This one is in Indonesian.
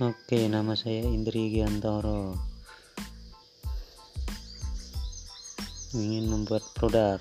Oke, nama saya Indri Giantoro. Ingin membuat produk